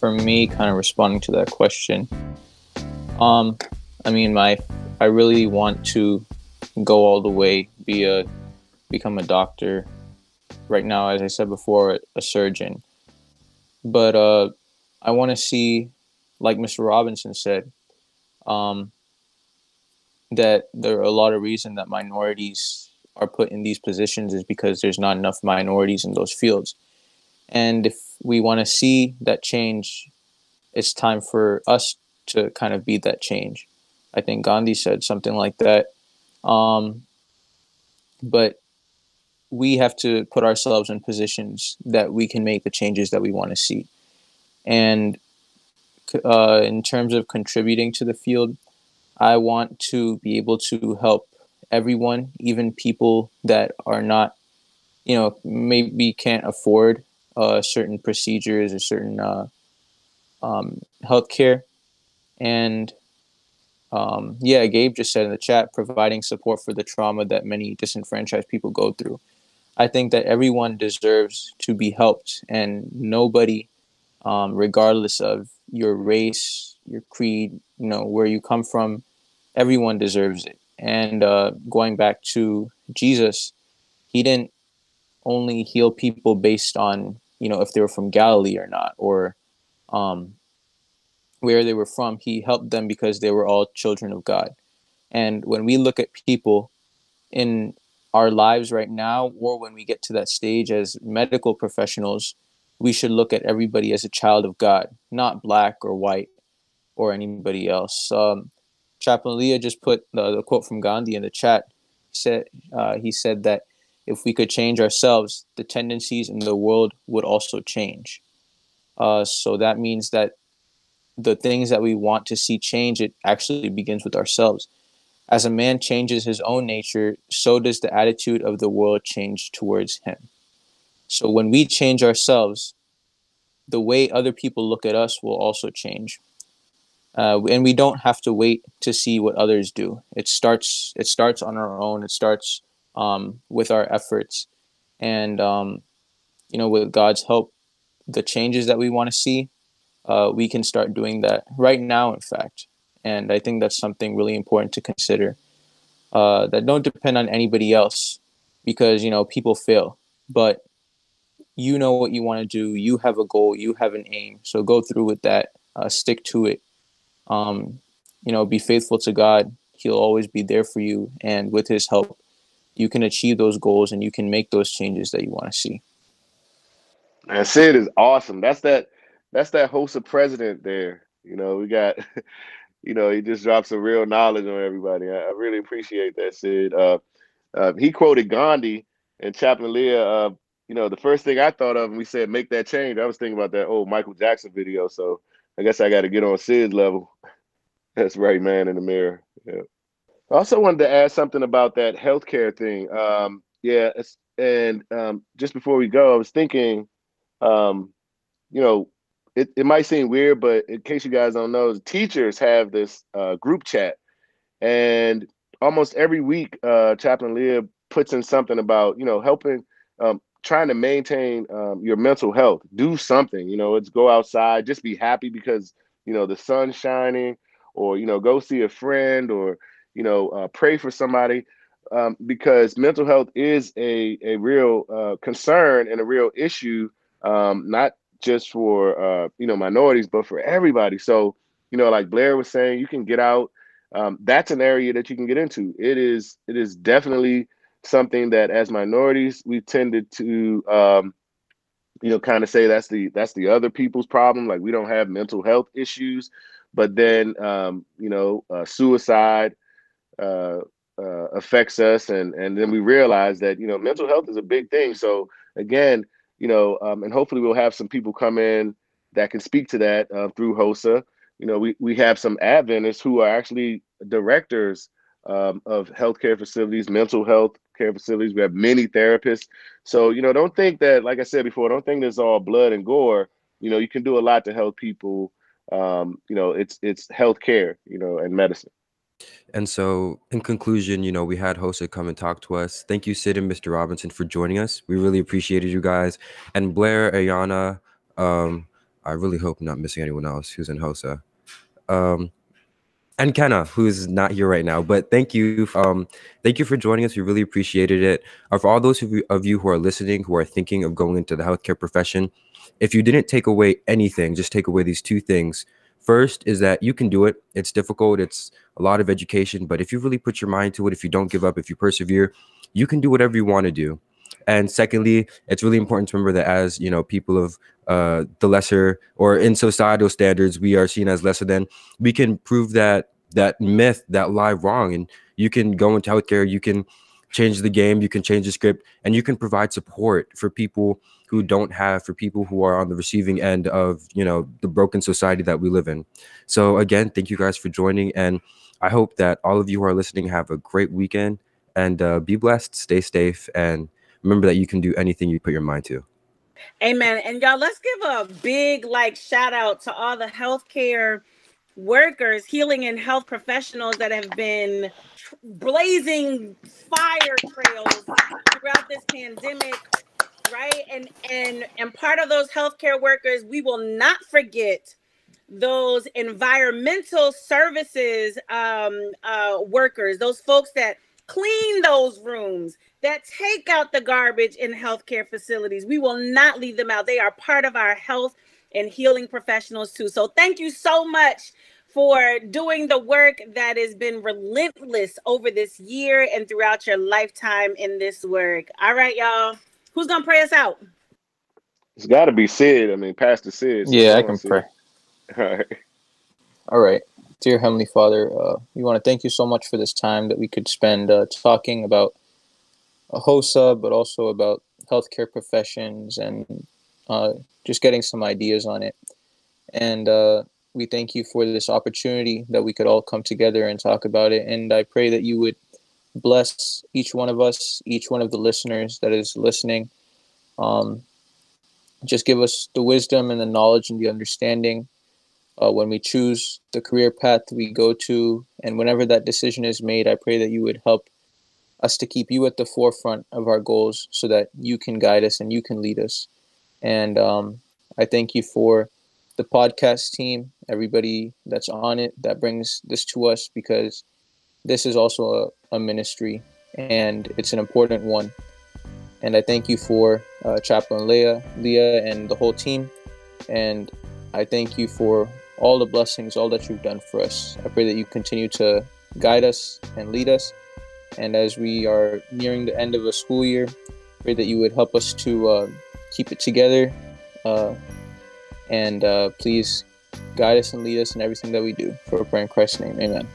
for me, kind of responding to that question, um, I mean, my I really want to go all the way, be a become a doctor. Right now, as I said before, a surgeon. But uh, I want to see, like Mr. Robinson said, um, that there are a lot of reason that minorities are put in these positions is because there's not enough minorities in those fields. And if we want to see that change, it's time for us to kind of be that change. I think Gandhi said something like that. Um, but we have to put ourselves in positions that we can make the changes that we want to see. And uh, in terms of contributing to the field, I want to be able to help everyone, even people that are not, you know, maybe can't afford uh, certain procedures or certain uh, um, healthcare. And um, yeah, Gabe just said in the chat, providing support for the trauma that many disenfranchised people go through. I think that everyone deserves to be helped, and nobody, um, regardless of your race, your creed, you know, where you come from, everyone deserves it. And uh, going back to Jesus, he didn't only heal people based on you know if they were from Galilee or not, or um, where they were from. He helped them because they were all children of God. And when we look at people in our lives right now, or when we get to that stage as medical professionals, we should look at everybody as a child of God, not black or white or anybody else. Um, Chaplain Leah just put the, the, quote from Gandhi in the chat. He said, uh, he said that if we could change ourselves, the tendencies in the world would also change. Uh, so that means that the things that we want to see change, it actually begins with ourselves. As a man changes his own nature, so does the attitude of the world change towards him. So when we change ourselves, the way other people look at us will also change. Uh, and we don't have to wait to see what others do. It starts. It starts on our own. It starts um, with our efforts, and um, you know, with God's help, the changes that we want to see, uh, we can start doing that right now. In fact, and I think that's something really important to consider. Uh, that don't depend on anybody else, because you know people fail, but you know what you want to do. You have a goal. You have an aim. So go through with that. Uh, stick to it. Um, you know, be faithful to God. He'll always be there for you, and with His help, you can achieve those goals and you can make those changes that you want to see. And Sid is awesome. That's that. That's that HOSA president there. You know, we got. You know, he just dropped some real knowledge on everybody. I, I really appreciate that, Sid. Uh, uh, he quoted Gandhi and Chaplain Leah. Uh, you know, the first thing I thought of when we said make that change, I was thinking about that old Michael Jackson video. So I guess I got to get on Sid's level. That's right, man in the mirror. Yeah. I also wanted to add something about that healthcare thing. Um, yeah, and um, just before we go, I was thinking, um, you know, it, it might seem weird, but in case you guys don't know, teachers have this uh, group chat, and almost every week, uh, Chaplain Leah puts in something about you know helping, um, trying to maintain um, your mental health. Do something, you know, it's go outside, just be happy because you know the sun's shining, or you know, go see a friend, or you know, uh, pray for somebody um, because mental health is a, a real uh, concern and a real issue, um, not just for, uh, you know, minorities, but for everybody. So, you know, like Blair was saying, you can get out. Um, that's an area that you can get into. It is, it is definitely something that as minorities, we tended to, um, you know, kind of say that's the, that's the other people's problem. Like we don't have mental health issues, but then, um, you know, uh, suicide, uh, uh, affects us, and and then we realize that you know mental health is a big thing. So again, you know, um, and hopefully we'll have some people come in that can speak to that uh, through HOSA. You know, we we have some Adventists who are actually directors um, of healthcare facilities, mental health care facilities. We have many therapists. So you know, don't think that, like I said before, don't think this all blood and gore. You know, you can do a lot to help people. Um, you know, it's it's healthcare, you know, and medicine. And so, in conclusion, you know, we had HOSA come and talk to us. Thank you, Sid and Mr. Robinson, for joining us. We really appreciated you guys. And Blair, Ayana, um, I really hope I'm not missing anyone else who's in HOSA. Um, and Kenna, who's not here right now. But thank you, um, thank you for joining us. We really appreciated it. Uh, for all those of you, of you who are listening, who are thinking of going into the healthcare profession, if you didn't take away anything, just take away these two things. First is that you can do it. It's difficult. It's a lot of education, but if you really put your mind to it, if you don't give up, if you persevere, you can do whatever you want to do. And secondly, it's really important to remember that as you know, people of uh, the lesser or in societal standards, we are seen as lesser than. We can prove that that myth, that lie wrong, and you can go into healthcare. You can change the game. You can change the script, and you can provide support for people who don't have, for people who are on the receiving end of you know the broken society that we live in. So again, thank you guys for joining, and I hope that all of you who are listening have a great weekend and uh, be blessed, stay safe, and remember that you can do anything you put your mind to. Amen. And y'all, let's give a big like shout out to all the healthcare workers, healing and health professionals that have been blazing fire trails throughout this pandemic right and and and part of those healthcare workers we will not forget those environmental services um, uh, workers those folks that clean those rooms that take out the garbage in healthcare facilities. We will not leave them out. They are part of our health and healing professionals too. So thank you so much for doing the work that has been relentless over this year and throughout your lifetime in this work. All right, y'all. Who's gonna pray us out? It's got to be Sid. I mean, Pastor Sid. Yeah, I can Sid. pray. All right. All right. Dear Heavenly Father, uh, we want to thank you so much for this time that we could spend uh, talking about a HOSA, but also about healthcare professions and uh, just getting some ideas on it. And uh, we thank you for this opportunity that we could all come together and talk about it. And I pray that you would bless each one of us, each one of the listeners that is listening. Um, just give us the wisdom and the knowledge and the understanding uh, when we choose the career path we go to. And whenever that decision is made, I pray that you would help us to keep you at the forefront of our goals so that you can guide us and you can lead us. And um, I thank you for the podcast team, everybody that's on it that brings this to us because this is also a, a ministry and it's an important one. And I thank you for uh, Chaplain Leah, Leah, and the whole team. And I thank you for all the blessings, all that you've done for us. I pray that you continue to guide us and lead us. And as we are nearing the end of a school year, pray that you would help us to uh, keep it together. Uh, and uh, please guide us and lead us in everything that we do. For a prayer in Christ's name, amen.